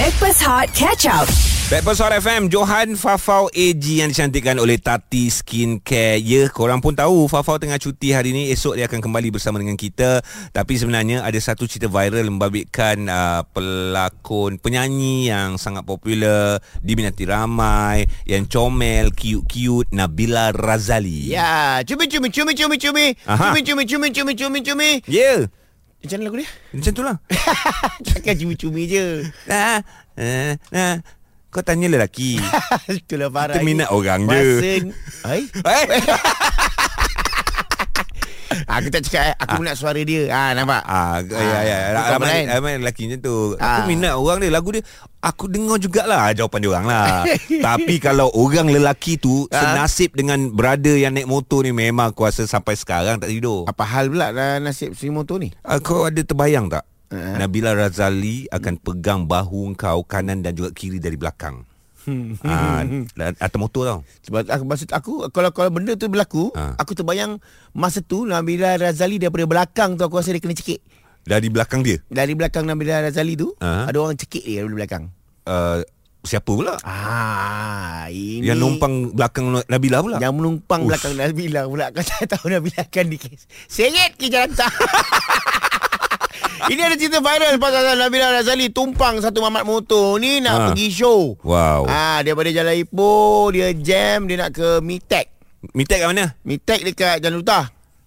Backpass Hot Catch Up. Backpast Hot FM Johan Fafau AG yang dicantikkan oleh Tati Skincare Ya, korang pun tahu Fafau tengah cuti hari ni Esok dia akan kembali bersama dengan kita Tapi sebenarnya ada satu cerita viral Membabitkan uh, pelakon penyanyi yang sangat popular Diminati ramai Yang comel, cute-cute Nabila Razali Ya, cumi cumi cumi cumi cumi. Aha. Cumi cumi cumi cumi cumi cumi. Ya, Macam mana lagu dia? macam tu lah Takkan cumi-cumi je. nah, nah, nah. Kau tanya lelaki Itulah parah. Kita minat ni. orang je. Masa Hai? Eh? Aku tak cakap eh. Aku minat suara dia. Ah, nampak? Ah, ya ya. Bukan Ramai ramai lelaki macam tu. Aku Ah. minat orang dia lagu dia. Aku dengar jugalah jawapan dia orang lah. Tapi kalau orang lelaki tu Ah. senasib dengan brother yang naik motor ni memang aku rasa sampai sekarang tak tidur. Apa hal pula lah nasib si motor ni? Kau ada terbayang tak? Nabila Razali akan pegang bahu kau kanan dan juga kiri dari belakang. Ah, atas motor tau. Sebab aku maksud aku kalau kalau benda tu berlaku, Ah. aku terbayang masa tu Nabila Razali daripada belakang tu aku rasa dia kena cekik. Dari belakang dia. Dari belakang Nabila Razali tu, Ah. ada orang cekik dia dari belakang. Uh, siapa pula? Ah, ini Yang numpang belakang Nabila pula. Yang menumpang Uff. belakang Nabila pula Kau tak tahu Nabila akan di Seret ke jalan tak Ini ada cerita viral Pasal Nabila Razali Tumpang satu mamat motor Ni nak Ha. pergi show Wow. Ah, Daripada Jalan Ipoh Dia jam Dia nak ke Mitek Mitek kat mana? Mitek dekat Jalan Duta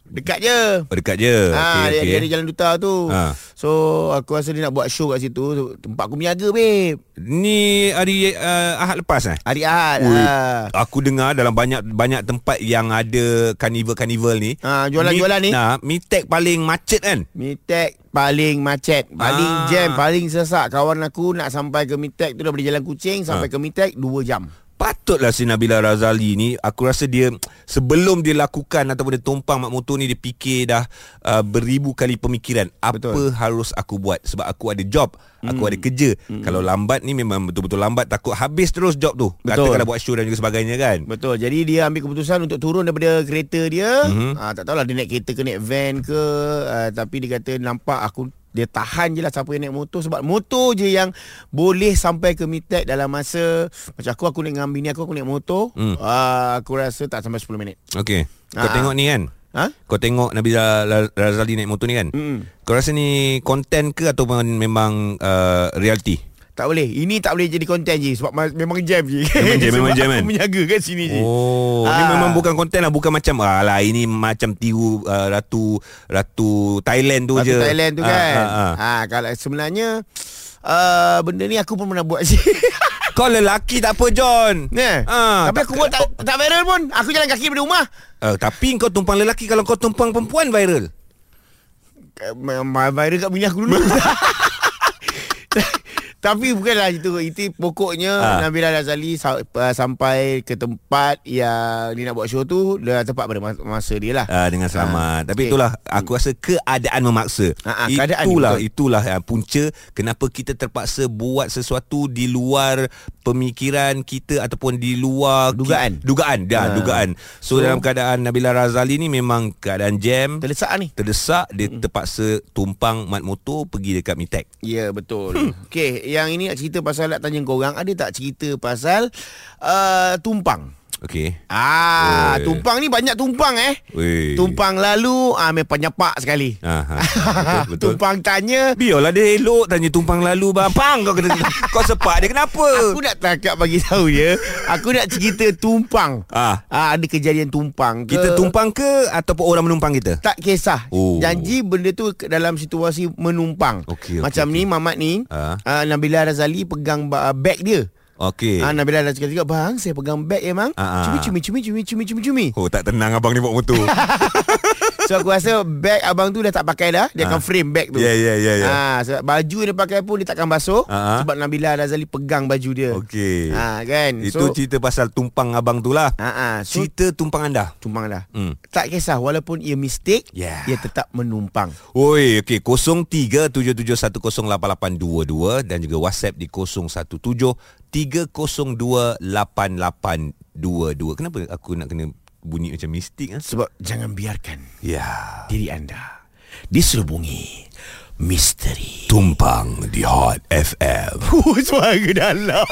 Dekat je Oh, dekat je. Ah, Okey, dia, okey. dia Jalan Duta tu Ha. So aku rasa dia nak buat show kat situ Tempat aku berniaga babe Ni hari uh, Ahad lepas eh? Hari Ahad Ui, ah. Aku dengar dalam banyak banyak tempat yang ada carnival-carnival ni. Ah, jualan-jualan ni. Nah, Mitek paling macet kan? Mitek paling macet Paling Ah. jam Paling sesak Kawan aku nak sampai ke Mitek tu Daripada Jalan Kucing Sampai Ah. ke Mitek 2 jam Patutlah si Nabila Razali ni Aku rasa dia Sebelum dia lakukan Ataupun dia tumpang mak motor ni Dia fikir dah uh, Beribu kali pemikiran. Apa Betul. harus aku buat? Sebab aku ada job Aku ada kerja. Kalau lambat ni Memang betul-betul lambat Takut habis terus job tu. Betul. Katakanlah buat show dan juga sebagainya kan. Betul. Jadi dia ambil keputusan Untuk turun daripada kereta dia. Mhm. ah, Tak tahulah dia naik kereta ke naik van ke ah, Tapi dia kata Nampak aku dia tahan je lah siapa yang naik motor Sebab motor je yang boleh sampai ke Mitek dalam masa Macam aku, aku naik dengan bini aku, aku naik motor Hmm. ah, Aku rasa tak sampai 10 minit Okey Kau Ah. tengok ni kan Ha? Kau tengok Nabila La- Razali naik motor ni kan Mm. Kau rasa ni konten ke Ataupun memang uh, reality Tak boleh Ini tak boleh jadi konten je Sebab ma- memang jam je Memang jam, memang jam, aku kan? menjaga kat sini je Oh, ni Ah. memang bukan konten lah, bukan macam alah ini macam tiru uh, ratu ratu Thailand tu Ratu je. Thailand tu Ah, kan. ah, ah. Ha, kalau sebenarnya uh, benda ni aku pun pernah buat je. Kau lelaki tak apa John. Nah. Ah, Tapi aku buat tak, tak viral pun. Aku jalan kaki daripada rumah. Uh, tapi kau tumpang lelaki kalau kau tumpang perempuan viral. Viral kat bini aku dulu. Tapi bukanlah itu Itu pokoknya Ah. Nabila Razali sa- uh, Sampai ke tempat Yang dia nak buat show tu Dah tepat pada mas- masa dia lah Uh, dengan selamat. Tapi okey. itulah aku rasa keadaan memaksa. Ah, ah, keadaan itulah itulah uh, punca kenapa kita terpaksa buat sesuatu di luar pemikiran kita ataupun di luar ki- Dugaan. dugaan dah Ah. dugaan. So, So- dalam keadaan Nabila Razali ni memang keadaan jam Terdesak ni terdesak dia terpaksa tumpang mat motor pergi dekat Mitek. Ya betul hmm. Okey Yang ini nak cerita pasal Nak tanya korang Ada tak cerita pasal uh, Tumpang Okey. Ah, Oi. tumpang ni banyak tumpang eh. Weh. Tumpang lalu ah memang nyapak sekali. Ha. betul, betul. tumpang tanya Biarlah dia elok tanya tumpang lalu bang. Pang kau kena kau sepak dia kenapa? Aku nak takap bagi tahu ya. Aku nak cerita tumpang. Ah. Ah ada kejadian tumpang ke? Kita tumpang ke ataupun orang menumpang kita? tak kisah. Oh. Janji benda tu dalam situasi menumpang. Okey, okey, Macam ni mamat ni Ah. ah, Nabila Razali pegang ba- beg dia. Okey. Ah Nabila Razali cakap, "Bang, saya pegang beg ya, bang. Ah, ah. Cumi cumi cumi cumi cumi cumi cumi." Oh tak tenang abang ni bawa motor. So aku rasa beg abang tu dah tak pakai dah. Dia Ah. akan frame beg tu. Ya ya ya ya. Ah, sebab baju dia pakai pun dia takkan basuh Ah. sebab Nabila Razali pegang baju dia. Okey. Ah kan. Itu cerita pasal tumpang abang tu lah. ah ah so Cerita tumpang anda. tumpang dah. Hmm. Tak kisah walaupun ia mistake, Yeah. ia tetap menumpang. Oi, okey 0377108822 dan juga WhatsApp di 0173028822. Kenapa aku nak kena bunyi macam mistik ah? Sebab jangan biarkan Ya. diri anda diselubungi misteri. Tumpang di Hot FM. Suara dalam.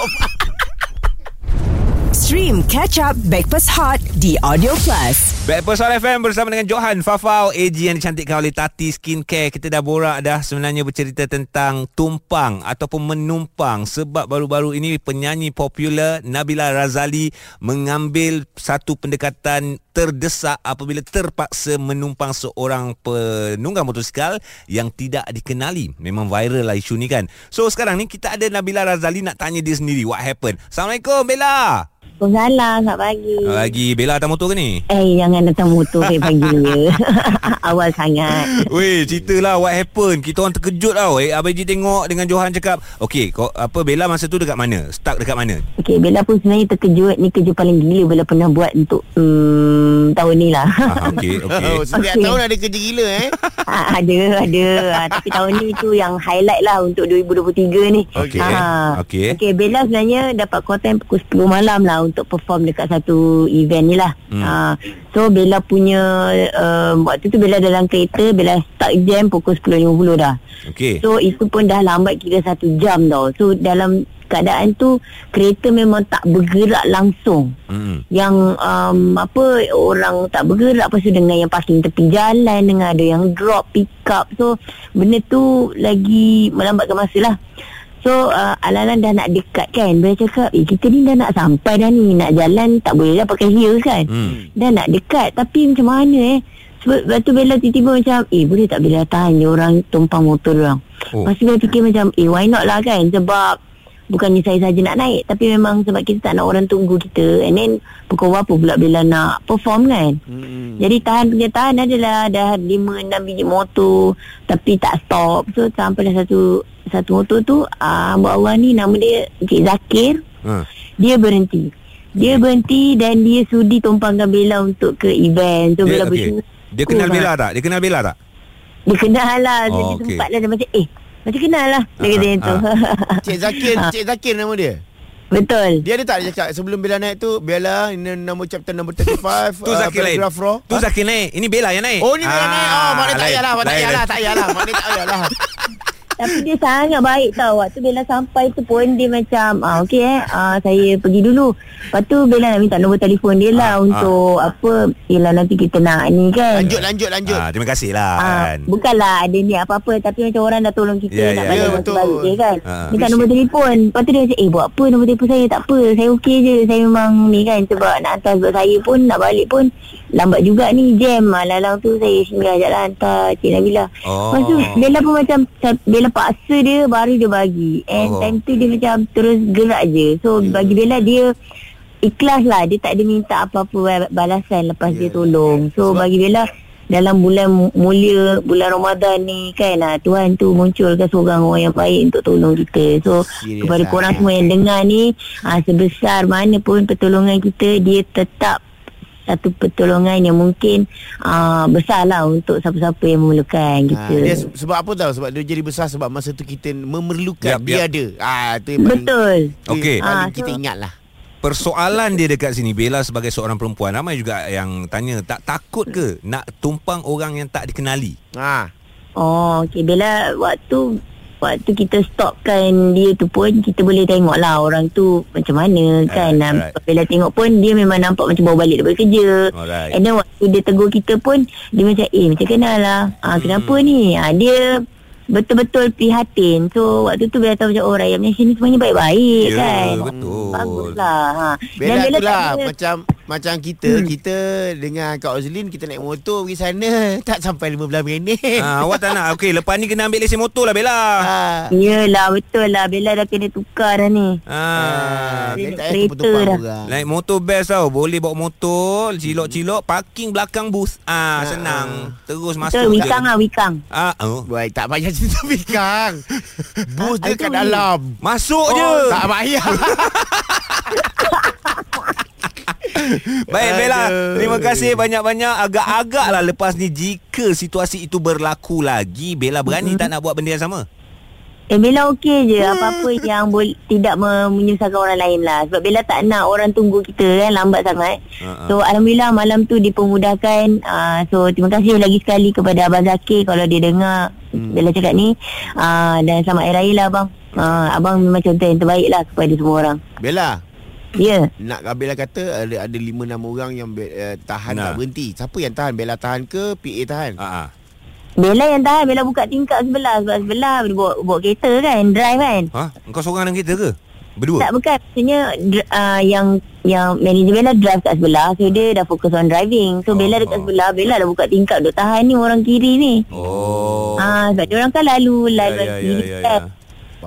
Stream Catch Up Backpass Hot di Audio Plus. Backpast Hot FM bersama dengan Johan Fafau AG yang dicantikkan oleh Tati Skincare Kita dah borak dah sebenarnya bercerita tentang tumpang ataupun menumpang Sebab baru-baru ini penyanyi popular Nabila Razali Mengambil satu pendekatan terdesak apabila terpaksa menumpang seorang penunggang motosikal yang tidak dikenali. Memang viral lah isu ni kan. So sekarang ni kita ada Nabila Razali nak tanya dia sendiri what happened. Assalamualaikum Bella. Waalaikumsalam, selamat pagi. Lagi Bella atas motor ke ni? Eh, jangan datang motor saya pagi dia. Awal sangat. Weh, ceritalah what happened. Kita orang terkejut tau. Eh, Abang Ji tengok dengan Johan cakap, "Okey, kau apa Bella masa tu dekat mana? Stuck dekat mana?" Okey, Bella pun sebenarnya terkejut. Ni kerja paling gila Bella pernah buat untuk um, tahun ni lah. Ah, okey, okey. Oh, setiap Okey. tahun ada kerja gila eh. Ah, ada, ada. Ah, tapi tahun ni tu yang highlight lah untuk 2023 ni. Okey. Ah, Okey. Okey, Bella sebenarnya dapat call time pukul 10 malam lah untuk perform dekat satu event ni lah. Hmm. Ah, so Bella punya um, waktu tu Bella dalam kereta, Bella start jam pukul 10.50 dah. Okey. So itu pun dah lambat kira satu jam tau. So dalam keadaan tu kereta memang tak bergerak langsung. Hmm. Yang um, apa orang tak bergerak lepas tu dengan yang parking tepi jalan dengan ada yang drop pick up. So benda tu lagi melambatkan masa lah. So uh, Alan dah nak dekat kan Dia cakap Eh kita ni dah nak sampai dah ni Nak jalan tak boleh dah pakai heels kan Hmm. Dah nak dekat Tapi macam mana eh Sebab lepas tu Bella tiba-tiba macam Eh boleh tak Bella tahan je orang tumpang motor orang Oh. oh. Lepas tu Bella fikir macam Eh why not lah kan Sebab Bukannya saya saja nak naik Tapi memang sebab kita tak nak orang tunggu kita And then Pukul berapa pula Bella nak perform kan Hmm. jadi tahan punya tahan adalah dah 5 6 biji motor tapi tak stop. So sampai dah satu satu motor tu ah uh, awal ni nama dia Encik Zakir. Ha. Dia berhenti. Dia berhenti dan dia sudi tumpangkan Bella untuk ke event. So Dia, Bella bersyukur. Dia kenal. Bella tak? Dia kenal Bella tak? Dia kenal lah. Oh, Jadi okey. sempat lah dia macam eh macam kenal lah. Dia Ah, kata ah, yang tu. Cik Zakir, Ah. Cik Zakir nama dia. Betul. Dia ada tak dia cakap sebelum Bella naik tu Bella ini nombor chapter number 35 Tu Zakir lain. raw. Tu Zakir naik. Ini Bella yang naik. Oh ni Bella naik. Oh maknanya tak payahlah, tak payahlah, tak payahlah. Maknanya tak payahlah. Tapi dia sangat baik tau. Waktu Bella sampai tu pun Dia macam ah, Okey eh. Ah, Saya pergi dulu. Lepas tu Bella nak minta nombor telefon dia Ah, lah Untuk apa Yelah nanti kita nak ni kan. Lanjut lanjut lanjut. Ah, terima kasih lah Ah, kan. bukanlah ada ni apa-apa Tapi macam orang dah tolong kita Ya, Nak bayar ya, masa betul. balik dia kan. Ah. Minta nombor telefon. Lepas tu dia macam Eh buat apa nombor telefon saya? Tak apa. Saya okey je. Saya memang ni kan Sebab nak hantar Sebab saya pun Nak balik pun Lambat juga ni Jam. Ah, Lalang tu saya singgah je lah Hantar Cik Nabila. Oh. Lepas tu Bella pun macam Bella paksa dia Baru dia bagi. And Oh. time tu dia macam Terus gerak je. So bagi Bella dia Ikhlas lah. Dia tak ada minta apa-apa balasan Lepas dia tolong. So Sebab- bagi Bella dalam bulan mu- mulia bulan Ramadan ni kan ah, Tuhan tu munculkan seorang orang yang baik untuk tolong kita. So Serius kepada ah. korang semua yang dengar ni ah, sebesar mana pun pertolongan kita dia tetap satu pertolongan yang mungkin ah, besar lah untuk siapa-siapa yang memerlukan Ha, kita. dia se- sebab apa tahu sebab dia jadi besar sebab masa tu kita memerlukan Yap, dia yap. ada. Ah tu yang paling Betul. tu Okey. Ah, kita so- ingat lah. Persoalan dia dekat sini Bella sebagai seorang perempuan Ramai juga yang tanya Tak takut ke Nak tumpang orang yang tak dikenali Ha. Oh, okey. Bella waktu waktu kita stopkan dia tu pun kita boleh tengok lah orang tu macam mana kan. Alright, Alright, Bella tengok pun dia memang nampak macam baru balik daripada kerja. Alright. And then waktu dia tegur kita pun dia macam eh macam kenal lah. Ah, kenapa Hmm. ni? Ah, dia betul-betul prihatin. So waktu tu Bella tahu macam oh rakyat Malaysia ni semuanya baik-baik Ya, kan. betul. Baguslah. Ha. Bella tu tak lah ada- macam macam kita hmm. kita dengan Kak Ozlin kita naik motor pergi sana tak sampai 15 minit. ha, Awak tak nak Okey lepas ni kena ambil lesen motor lah Bella Ha. Yelah betul lah Bella dah kena tukar dah ni. ha. Dia tak payah kereta dah. orang. Naik motor best tau Boleh bawa motor Cilok-cilok Parking belakang bus ah Senang Terus masuk Betul, wikang lah wikang. ah, oh. Baik, tak payah cerita bikang. Bus dia kat dalam. Masuk je Oh, tak payah. Baik Bella. Terima kasih banyak-banyak. Agak-agak lah lepas ni Jika situasi itu berlaku lagi Bella berani tak nak buat benda yang sama? Eh Bella okey je. Apa-apa yang boleh Tidak me- menyusahkan orang lain lah. Sebab Bella tak nak Orang tunggu kita kan Lambat sangat. Ha-ha. So Alhamdulillah malam tu Dipermudahkan. Uh, So terima kasih lagi sekali Kepada Abang Zakir Kalau dia dengar hmm. Bella cakap ni. Uh, Dan selamat Hari Raya lah abang. Uh, Abang memang contoh yang terbaik lah Kepada semua orang. Bella Ya yeah. Nak Bella kata ada ada 5 6 orang yang uh, tahan Nah. tak berhenti. Siapa yang tahan? Bella tahan ke PA tahan? Ha ah. Bella yang tahan Bella buka tingkap sebelah Sebab sebelah dia bawa, bawa kereta kan Drive kan Ha, engkau seorang dalam kereta ke? Berdua? Tak bukan Maksudnya uh, Yang Yang manager Bella drive kat sebelah So dia dah fokus on driving So Oh. Bella dekat sebelah Bella dah buka tingkap Duk tahan ni orang kiri ni Oh. Ah, sebab dia orang kan lalu Ya, lalu ya, ya, kiri ya, kan. ya.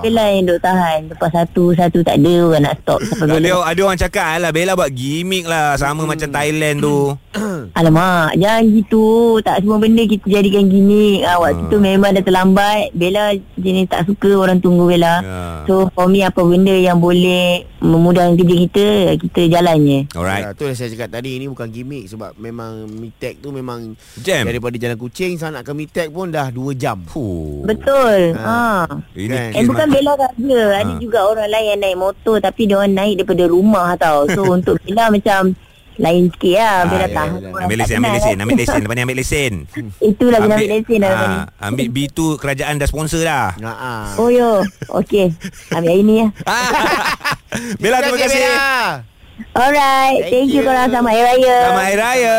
Bella yang duk tahan. Lepas satu Satu tak ada Orang nak stop. Sampai Tak Bella ada, orang cakap Alah Bella buat gimmick lah. Sama hmm. macam Thailand tu. Alamak Jangan gitu. Tak semua benda kita jadikan gini ah, Waktu Ah. tu memang dah terlambat. Bella jenis tak suka orang tunggu Bella. Ya. So for me apa benda yang boleh Memudahkan kerja kita Kita jalan je. Alright. Ya, tu yang saya cakap tadi. Ini bukan gimmick sebab memang Mitek tu memang Jam. daripada Jalan Kucing sana nak ke Mitek pun dah 2 jam. Fuh. Betul. Ah. ha. Ini Kan? Eh bukan ma- Bella saja Ada Ha. juga orang lain yang naik motor Tapi dia orang naik daripada rumah tau So untuk Bella macam Lain sikit lah Ah, Bella ya, tahu ya. orang Ambil tak lesen, ambil lesen, kan. ambil lesen. Lepas ni ambil lesen. Itulah kena ambil lesen ni ah, Ambil B tu kerajaan dah sponsor dah. Ha ah. Oh yo Okay Ambil hari ni lah Bella terima kasih. Bella. Alright Thank Thank, you you. korang Selamat Hari Raya Selamat Hari Raya.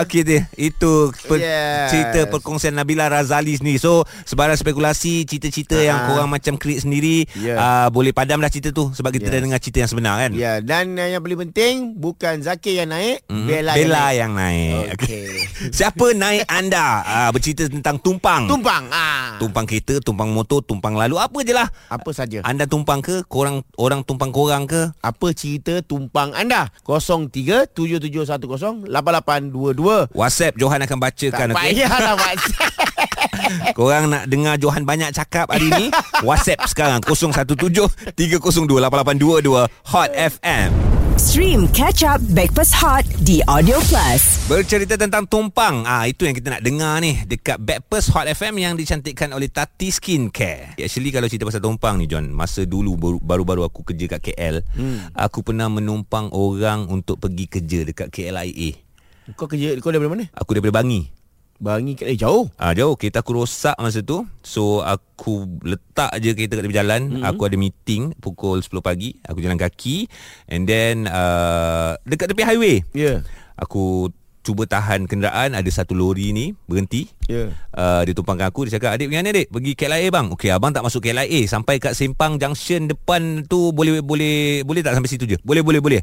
Okey dia. Itu per, Yes. cerita perkongsian Nabila Razali ni. So sebarang spekulasi cerita-cerita Ah. yang korang macam create sendiri Ya. uh, boleh padam dah cerita tu sebab kita Yes. dah dengar cerita yang sebenar kan. Ya, dan uh, yang paling penting bukan Zakir yang naik, Mhm. Bella, Bella yang yang naik. naik. Okey. Siapa naik anda? Ah bercerita tentang tumpang. Tumpang. Ah. Tumpang kereta, tumpang motor, tumpang lalu apa je lah. Apa saja. Anda tumpang ke? Korang orang tumpang korang ke? Apa cerita tumpang anda? 0377108822. WhatsApp Johan akan bacakan Tak payahlah Mak. Korang nak dengar Johan banyak cakap hari ni WhatsApp sekarang 0173028822 Hot FM Stream Catch Up Backpass Hot di Audio Plus. Bercerita tentang tumpang ah Itu yang kita nak dengar ni Dekat Backpast Hot FM Yang dicantikkan oleh Tati Skincare Actually kalau cerita pasal tumpang ni John Masa dulu baru- baru-baru aku kerja kat KL hmm. Aku pernah menumpang orang Untuk pergi kerja dekat KLIA Kau kerja kau daripada mana? Aku daripada Bangi Bangi kat eh, jauh. Ah jauh kereta aku rosak masa tu. So aku letak je kereta kat tepi jalan. Mm-hmm. Aku ada meeting pukul 10 pagi. Aku jalan kaki and then uh, dekat tepi highway. Ya. Yeah. Aku cuba tahan kenderaan ada satu lori ni berhenti. Ya. Uh, dia tumpangkan aku Dia cakap Adik pergi mana adik Pergi KLIA bang Okey abang tak masuk KLIA Sampai kat Simpang Junction depan tu Boleh boleh Boleh tak sampai situ je Boleh boleh boleh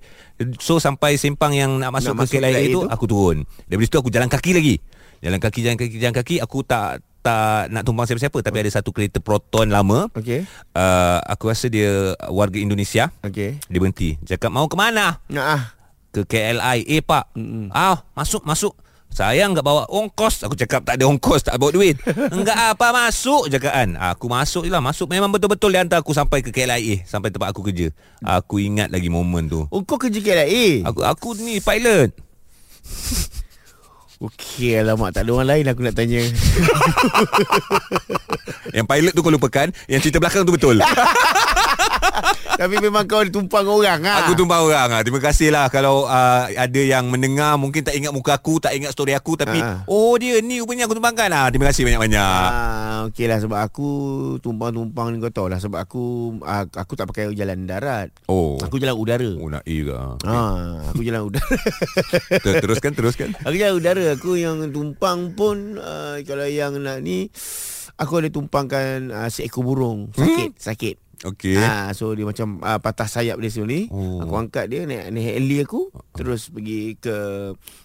So sampai Simpang yang nak masuk Nak ke masuk KLIA KLIA tu, tu? Aku turun Dari situ aku jalan kaki lagi Jalan kaki Jalan kaki Jalan kaki Aku tak tak nak tumpang siapa-siapa Tapi ada satu kereta Proton lama Okey. uh, Aku rasa dia Warga Indonesia Okey. Dia berhenti Cakap mau ke mana ah. ke KLIA pak. Mm-mm. Ah, masuk masuk. Saya enggak bawa ongkos. Aku cakap tak ada ongkos, tak bawa duit. enggak apa masuk cakap kan. Aku masuk je lah. Masuk memang betul-betul dia hantar aku sampai ke KLIA, sampai tempat aku kerja. Aku ingat lagi momen tu. Oh, kau kerja KLIA? Aku aku ni pilot. Okey, alamak. Tak ada orang lain aku nak tanya. Yang pilot tu kau lupakan, yang cerita belakang tu betul. Tapi memang kau tumpang orang ah. Aku tumpang orang ah. Terima kasih lah kalau uh, ada yang mendengar mungkin tak ingat muka aku, tak ingat story aku tapi Ah. oh dia ni rupanya aku tumpangkan ah. Terima kasih banyak-banyak. Ah, okey lah sebab aku tumpang-tumpang ni kau tahu lah sebab aku ah, aku tak pakai jalan darat. Oh. Aku jalan udara. Oh nak A ke? Ah, aku jalan udara. Ter- Teruskan teruskan. aku jalan udara. Aku yang tumpang pun uh, kalau yang nak ni aku ada tumpangkan uh, seekor burung sakit, sakit. Okey. Ah, so dia macam uh, patah sayap dia sini. Oh. Aku angkat dia naik naik heli aku terus pergi ke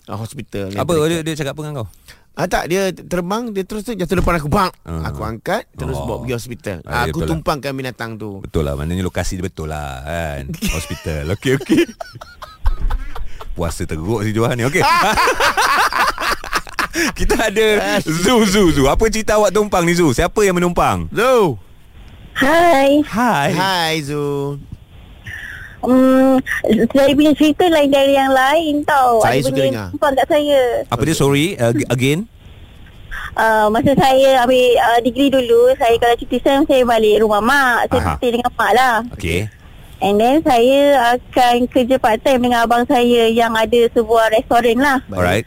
uh, hospital. Apa dia, dia cakap apa dengan kau? Ah tak dia terbang dia terus tu jatuh depan aku bang. Ah. Aku angkat terus Oh. bawa pergi hospital. Ah, aku betul lah. tumpangkan binatang tu. Betul lah Maknanya lokasi dia betul lah kan Hospital Okey okey Puasa teruk si Johan ni Okey Kita ada Zu Zu Zu Apa cerita awak tumpang ni Zu Siapa yang menumpang Zo. Hai Hai Hai Zo. Hmm, saya punya cerita lain dari yang lain tau. Saya Ada suka benda yang dengar. tumpang kat saya. Apa dia sorry uh, Again uh, masa saya ambil uh, degree dulu, saya kalau cuti SEM saya balik rumah mak. Saya Aha. stay dengan mak lah. Okey. And then saya akan kerja part time dengan abang saya yang ada sebuah restoran lah. Alright.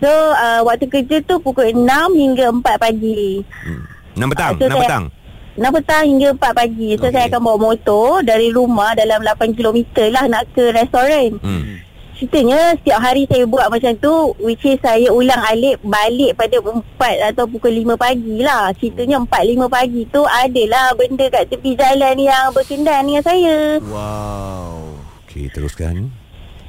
So uh, waktu kerja tu pukul 6 hingga 4 pagi. Hmm. 6 petang, Ah, so 6 saya- petang. 6 petang hingga 4 pagi. So Okey. saya akan bawa motor dari rumah dalam 8 km lah nak ke restoran. Hmm. Ceritanya setiap hari saya buat macam tu Which is saya ulang alik balik pada 4 atau pukul 5 pagi lah Ceritanya 4-5 pagi tu adalah benda kat tepi jalan yang berkendan dengan saya Wow. Okey, teruskan.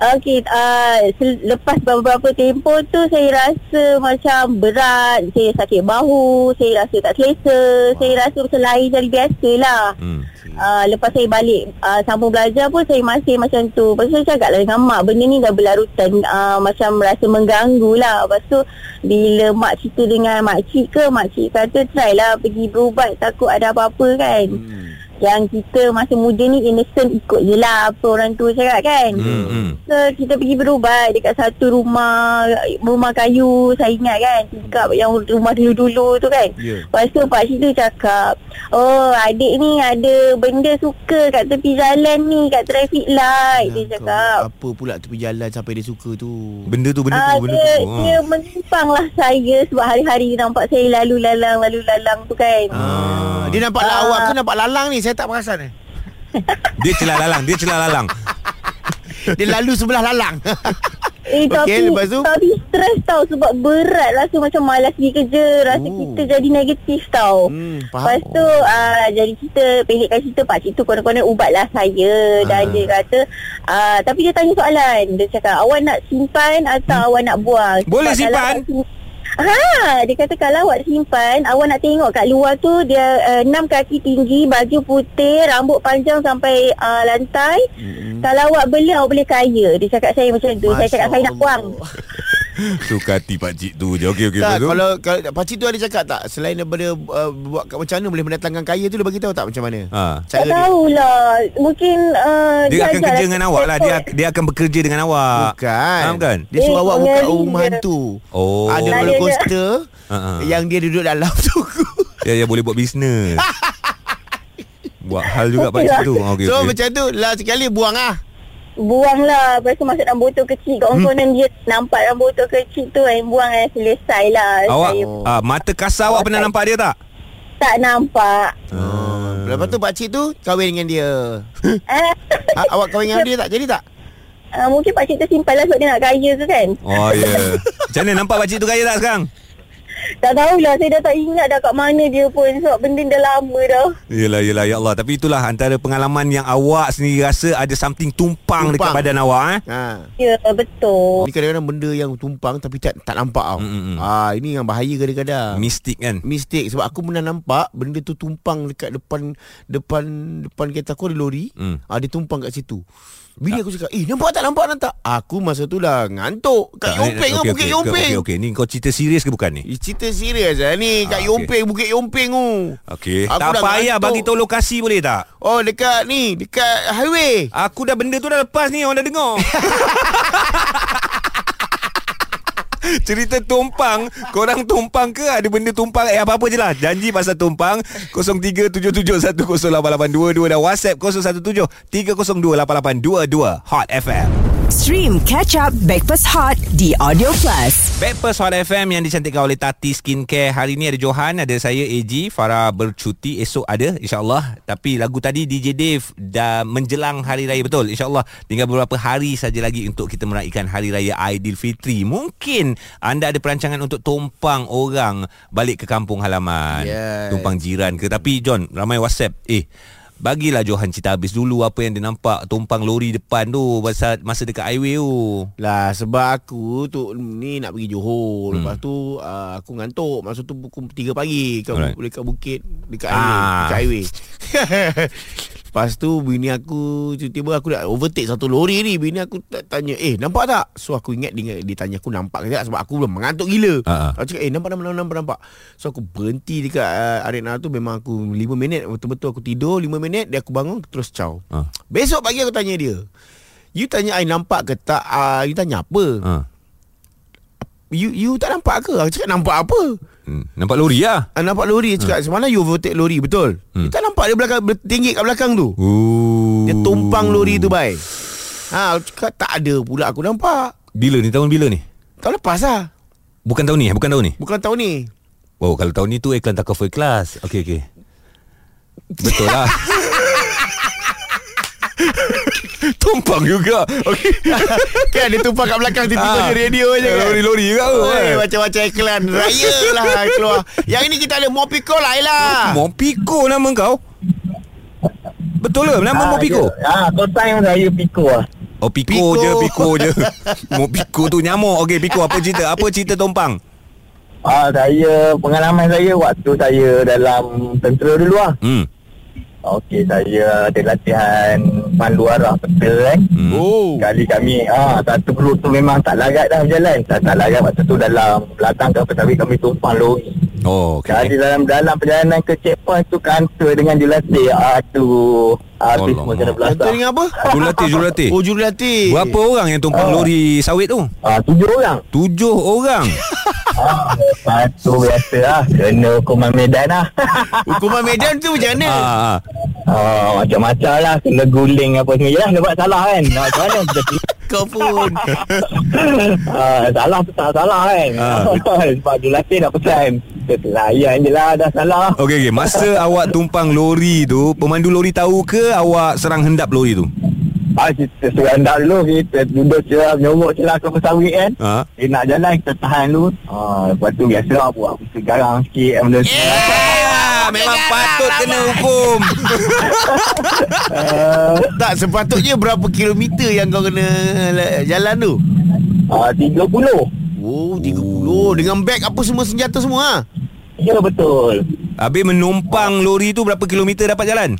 Okey, uh, lepas beberapa tempoh tu saya rasa macam berat Saya sakit bahu, saya rasa tak selesa Saya rasa macam lain dari biasa lah Hmm. Uh, lepas saya balik uh, sambung belajar pun saya masih macam tu. Lepas tu saya cakap lah dengan mak benda ni dah berlarutan uh, macam rasa mengganggu lah. Lepas tu bila mak cerita dengan mak cik ke mak cik kata try lah pergi berubat takut ada apa-apa kan. Hmm. Yang kita masa muda ni innocent ikut je lah apa orang tua cakap kan. Hmm. hmm. So kita pergi berubat dekat satu rumah rumah kayu saya ingat kan tingkap yang rumah dulu-dulu tu kan. Ya. Lepas tu pak cik tu cakap Oh adik ni ada benda suka kat tepi jalan ni kat traffic light Dia Kau cakap Apa pula tepi jalan sampai dia suka tu? Benda tu, benda Ah, tu, benda dia, tu. Ha. dia menyimpang lah saya sebab hari-hari nampak saya lalu lalang lalu lalang tu kan. Ah, dia nampak Ah. lawak ke nampak lalang ni? Saya tak perasan eh. Dia celah lalang, dia celah lalang. Dia lalu sebelah lalang. Eh Okey, tapi lepas tu? tapi stres tau sebab berat rasa macam malas pergi kerja, rasa Oh. kita jadi negatif tau. hmm, faham. Lepas tu uh, jadi kita pendekkan cerita pak cik tu konon-konon ubatlah saya dan Ah. dia kata uh, tapi dia tanya soalan dia cakap awak nak simpan atau hmm. awak nak buang Boleh kalau simpan? Ha, dia kata kalau awak simpan, awak nak tengok kat luar tu dia uh, 6 kaki tinggi, baju putih, rambut panjang sampai uh, lantai. Mm-mm. Kalau awak beli awak boleh kaya. Dia cakap saya macam tu. Saya cakap saya nak buang. Suka hati pakcik tu je. Okey, okey. Tak, tu? kalau, kalau pakcik tu ada cakap tak Selain daripada uh, Buat kat macam mana Boleh mendatangkan kaya tu Dia bagi tahu tak macam mana Ha. Tak dia tahulah. Mungkin uh, Dia akan ajar kerja lah dengan awak lah. Dia dia akan bekerja dengan awak. Bukan Faham kan? Dia suruh Eh, awak buka rumah hantu Oh. Ada roller coaster Ha, ha. Yang dia duduk dalam tu Ya, ya boleh buat bisnes. buat hal juga pakcik lah. tu. Okey, So okey. macam tu Lah sekali buang ah. Buang lah Lepas tu masuk dalam botol kecil Kat Hmm. dia Nampak dalam botol kecil tu Yang buang eh, selesai lah Awak Saya ah, mata kasar awak pernah nampak dia tak? tak nampak Oh. Lepas tu pakcik tu Kahwin dengan dia eh, ha, Awak kahwin dengan dia tak? Jadi tak? uh, Mungkin pakcik tu simpan lah Sebab dia nak kaya ke kan Oh ya. Yeah. Macam mana nampak pakcik tu kaya tak sekarang? Tak tahulah Saya dah tak ingat dah Kat mana dia pun Sebab benda dah lama dah Yelah, yelah, ya Allah. Tapi itulah antara pengalaman yang awak sendiri rasa ada something tumpang, dekat Tumpang. badan awak eh. Ha. Ya betul Ni kadang-kadang benda yang tumpang Tapi tak tak nampak tau Mm, mm, mm. ah, Ini yang bahaya kadang-kadang Mistik kan? Mistake Sebab aku pernah nampak Benda tu tumpang Dekat depan Depan Depan kereta aku ada lori Hmm. ah, Dia tumpang kat situ Bini aku cakap Eh nampak tak nampak tak Aku masa tu lah Ngantuk Kat Yompeng lah okey, Bukit okey, Yompeng Okey, okey. Ni kau cerita serius ke bukan ni? Eh, Cerita serius lah ni Kat Ah, okey. Yompeng Bukit Yompeng tu Okey. Aku Tak payah ngantuk. bagi tahu lokasi boleh tak? Oh dekat ni Dekat highway Aku dah benda tu dah lepas ni Orang dah dengar Cerita tumpang. Korang tumpang ke? Ada benda tumpang? Eh apa-apa je lah. Janji pasal tumpang. 0377108822 Dan WhatsApp 017-302-8822 Hot FM Stream Catch Up Backpass Hot di Audio Plus. Backpast Hot FM yang dicantikkan oleh Tati Skincare. Hari ni ada Johan Ada saya AG Farah bercuti. Esok ada InsyaAllah. Tapi lagu tadi DJ Dave Dah menjelang Hari Raya. Betul InsyaAllah. Tinggal beberapa hari saja lagi Untuk kita meraihkan Hari Raya Aidilfitri Mungkin Anda ada perancangan Untuk tumpang orang Balik ke kampung halaman. Yes. Tumpang jiran ke? Tapi John Ramai WhatsApp. Eh Bagilah Johan cerita habis dulu Apa yang dia nampak Tumpang lori depan tu Masa, masa dekat highway tu Lah sebab aku tu ni nak pergi Johor. Hmm. Lepas tu uh, aku ngantuk. Masa tu pukul 3 pagi kat Alright. dekat bukit dekat Ah. highway, dekat highway. Lepas tu bini aku tiba-tiba aku dah overtake satu lori ni. Bini aku tak tanya, "Eh, nampak tak?" So aku ingat dia, dia tanya aku nampak ke tak sebab aku belum mengantuk gila. Ah. Aku cakap, "Eh, nampak nampak nampak nampak." So aku berhenti dekat uh, arena tu memang aku 5 minit betul-betul aku tidur 5 minit dia aku bangun terus caw. Ah. Besok pagi aku tanya dia. You tanya I nampak ke tak? Uh, you tanya apa? ha. You you tak nampak ke? Aku cakap nampak apa? Hmm. Nampak lori lah. Ah, nampak lori cakap Semalam you overtake lori Betul Hmm. Dia tak nampak dia belakang Bertinggik kat belakang tu Ooh. Dia tumpang lori tu bai Ha aku cakap tak ada pula aku nampak Bila ni? Tahun bila ni? Tahun lepas lah Bukan tahun ni? eh? Bukan tahun ni? Bukan tahun ni Oh, kalau tahun ni tu iklan takaf for class. Okey, okey. Betul lah. Tumpang juga. Okey. Kan dia tumpang kat belakang Tiba-tiba dia radio je kan Lori-lori juga. Oi, eh. macam-macam iklan Raya lah keluar Yang ini kita ada Mopiko lah Ella Mopiko nama kau? Betul ke? Nama Mopiko? Ah, kau time saya Piko lah. Oh, Piko, Piko. je, Piko je. Mopiko tu nyamuk. Okey, Piko apa cerita? Apa cerita tumpang? Ah, saya pengalaman saya waktu saya dalam tentera dulu lah. Hmm. Okey, saya ada latihan pandu arah peta kan. hmm. Oh Kali kami ah satu grup tu memang tak larat dah berjalan. Tak, tak larat waktu tu dalam belakang kapal tapi kami tumpang lori. Oh, okey. Jadi dalam dalam perjalanan ke checkpoint tu kantor dengan jurulatih. Aduh. Habis Alamak. semua kena Kata belasah. dengan apa? Jurulatih, jurulatih. Oh jurulatih Berapa orang yang tumpang Oh. lori sawit tu? Ah, tujuh orang. Tujuh orang. Ah, lepas tu biasa lah. Kena hukuman medan lah. Hukuman medan tu macam mana? Ah, ah. Ah, macam-macam lah Kena guling apa semua Yelah dia buat salah kan Nak macam mana kita Kau pun ah, Salah tu tak salah kan Ah. Sebab dia latih nak pesan layan je lah Dah salah Okey, okey. Masa awak tumpang lori tu, pemandu lori tahu ke awak serang hendap lori tu? ah, Kita suruh anda dulu Kita duduk celah Nyomok celah ke pesawit kan Ha? Eh nak jalan kita tahan dulu ah, Lepas tu biasa lah Buat apa garang sikit Benda Yeah, memang patut kena hukum. uh, Tak sepatutnya berapa kilometer yang kau kena la- jalan tu? ah, 30 Oh 30 Dengan beg apa semua senjata semua ha? Ya betul Habis menumpang lori tu berapa kilometer dapat jalan?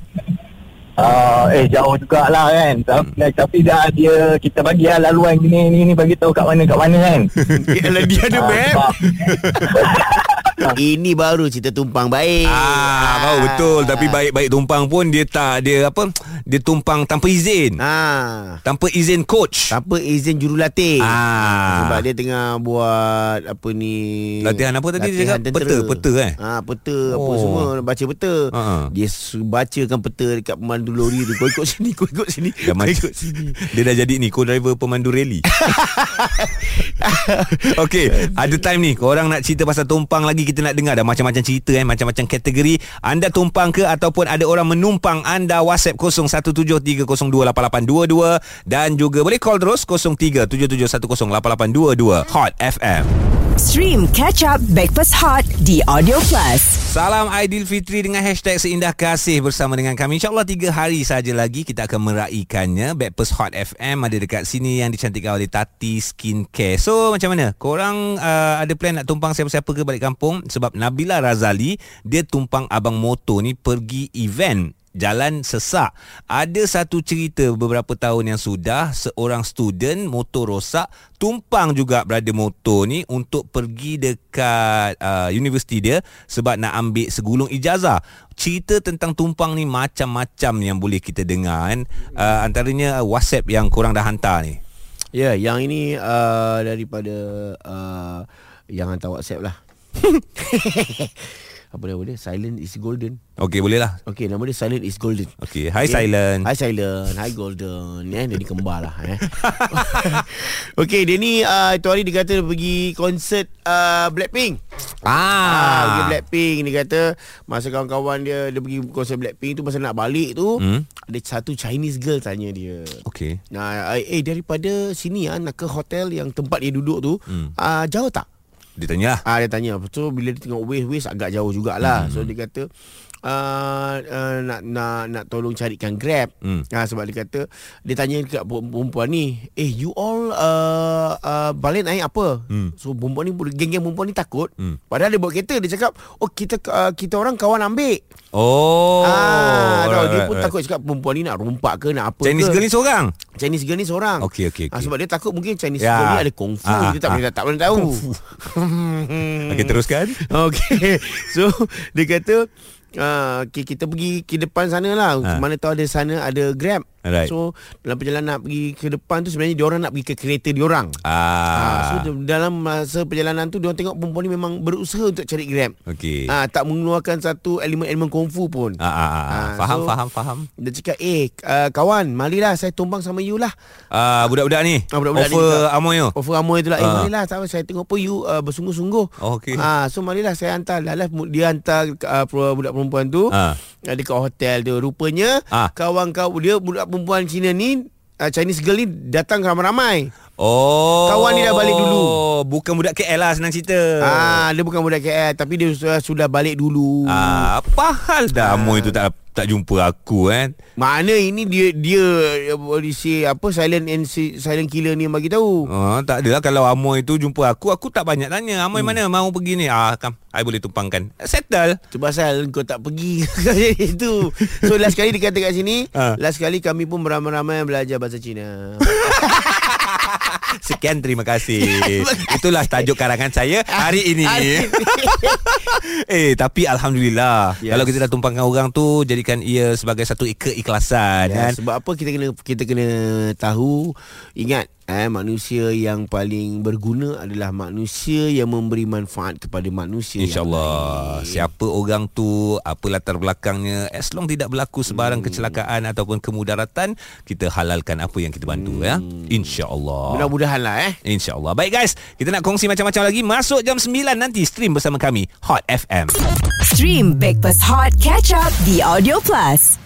Uh, eh jauh jugalah kan tapi, hmm. tapi dah dia kita bagi lah laluan gini ni ni bagi tahu kat mana kat mana kan Yalah dia ada Ah, Ini baru cerita tumpang baik Ah, tahu betul tapi baik-baik tumpang pun dia tak dia apa? Dia tumpang tanpa izin. Ah, Tanpa izin coach. Tanpa izin jurulatih Ah. Sebab dia tengah buat Apa ni Latihan apa tadi dia latihan cakap? tentera. Peta, peta, eh? ah, Peta apa Oh. semua Baca peta Ha-ha. Dia bacakan peta Dekat pemandu lori tu Kau ikut sini Kau ikut sini Kau ikut sini Dia dah jadi ni co-driver pemandu rally. Okey, ada time ni korang nak cerita pasal tumpang lagi kita nak dengar dah macam-macam cerita eh, macam-macam kategori. Anda tumpang ke ataupun ada orang menumpang anda WhatsApp 0173028822 dan juga boleh call terus 0377108822 Hot FM. Stream Catch Up Backpass Hot di Audio Plus. Salam Aidilfitri dengan hashtag seindah kasih bersama dengan kami. InsyaAllah tiga hari saja lagi kita akan meraikannya. Backpast Hot FM ada dekat sini yang dicantikkan oleh Tati Skincare. So macam mana? Korang uh, ada plan nak tumpang siapa-siapa ke balik kampung? Sebab Nabila Razali dia tumpang abang motor ni pergi event Jalan sesak. Ada satu cerita beberapa tahun yang sudah seorang student motor rosak tumpang juga berada motor ni untuk pergi dekat uh, universiti dia sebab nak ambil segulung ijazah. Cerita tentang tumpang ni macam-macam yang boleh kita dengar kan. Uh, antaranya WhatsApp yang korang dah hantar ni. Ya yang ini uh, Daripada uh, Yang hantar whatsapp lah Apa nama dia Silent is golden Okey boleh lah. Okay nama dia Silent is golden Okey, hi Okay. Silent. Hi Silent Hi Golden eh, Dia ni kembar lah eh. Okay dia ni uh, Itu hari dia kata dia pergi konsert uh, Blackpink Ah, pergi Ah. Blackpink Dia kata Masa kawan-kawan dia Dia pergi konsert Blackpink tu Masa nak balik tu Hmm. Ada satu Chinese girl tanya dia Okey. Nah, eh eh, daripada sini ah nak ke hotel yang tempat dia duduk tu, Hmm. ah jauh tak? Dia tanya lah. Ah dia tanya. So bila dia tengok waste-waste agak jauh jugalah. Hmm. So dia kata uh, uh, nak nak nak tolong carikan Grab. Hmm. Ah sebab dia kata dia tanya dekat perempuan ni, "Eh you all uh, uh, balik naik apa?" Hmm. So perempuan ni geng-geng perempuan ni takut. Hmm. Padahal dia bawa kereta dia cakap, "Oh kita uh, kita orang kawan ambil." Oh. ah, tahu dia right, pun right. takut cakap perempuan ni nak rompak ke nak apa Chinese ke. girl ni seorang. Chinese girl ni seorang. Okey, okey, Ah, okey. sebab dia takut mungkin Chinese Ya. girl ni ada kung fu. Ah, dia tak ah. boleh tak boleh tahu. Okey teruskan. Okey. So dia kata uh, okay, kita pergi ke depan sana lah. Ah. Mana tahu ada sana ada Grab. Alright. So dalam perjalanan nak pergi ke depan tu sebenarnya diorang nak pergi ke kereta diorang. Ah. Ah. so dalam masa perjalanan tu diorang tengok perempuan ni memang berusaha untuk cari Grab. Okey. Ah tak mengeluarkan satu elemen-elemen kungfu pun. Ah, ah, ah, Ah, faham, so- faham, faham. Dia cakap, "Eh, uh, kawan, marilah saya tumpang sama you lah." Ah, budak-budak ni. Ah, budak-budak offer. Amoy tu. Offer Amoy tu lah Eh Ah. marilah apa, Saya tengok pun you uh, bersungguh-sungguh Oh, okey. ah, So marilah saya hantar Lalas dia hantar uh, budak perempuan tu Ah. uh, Dekat hotel tu Rupanya Ah. Kawan kau Dia budak perempuan Cina ni uh, Chinese girl ni Datang ramai-ramai Oh. Kawan ni dah balik dulu. Bukan budak KL lah senang cerita. ah, Dia bukan budak KL Tapi dia sudah, sudah balik dulu Ah, apa hal dah Amoy tu tak tak jumpa aku kan? Mana ini dia dia say apa silent and silent killer ni bagi tahu. Oh, tak adalah kalau Amoy tu jumpa aku, aku tak banyak tanya. Amoy hmm. mana mau pergi ni? Ah, kam, I boleh tumpangkan. Settle. Tu pasal kau tak pergi itu. So last kali dia kata kat sini, Ha. last kali kami pun beramai-ramai belajar bahasa Cina. Sekian terima kasih. Itulah tajuk karangan saya hari ini. Hari ini. eh, tapi alhamdulillah. Yes. Kalau kita dah tumpangkan orang tu jadikan ia sebagai satu keikhlasan Ya, kan. sebab apa kita kena kita kena tahu ingat eh manusia yang paling berguna adalah manusia yang memberi manfaat kepada manusia yang InsyaAllah. Siapa orang tu Apa latar belakangnya As long tidak berlaku Sebarang hmm. kecelakaan Ataupun kemudaratan Kita halalkan apa yang kita bantu hmm. ya InsyaAllah Mudah-mudahan lah eh. InsyaAllah Baik guys Kita nak kongsi macam-macam lagi Masuk jam 9 nanti Stream bersama kami Hot FM Stream Breakfast Hot Catch Up The Audio Plus.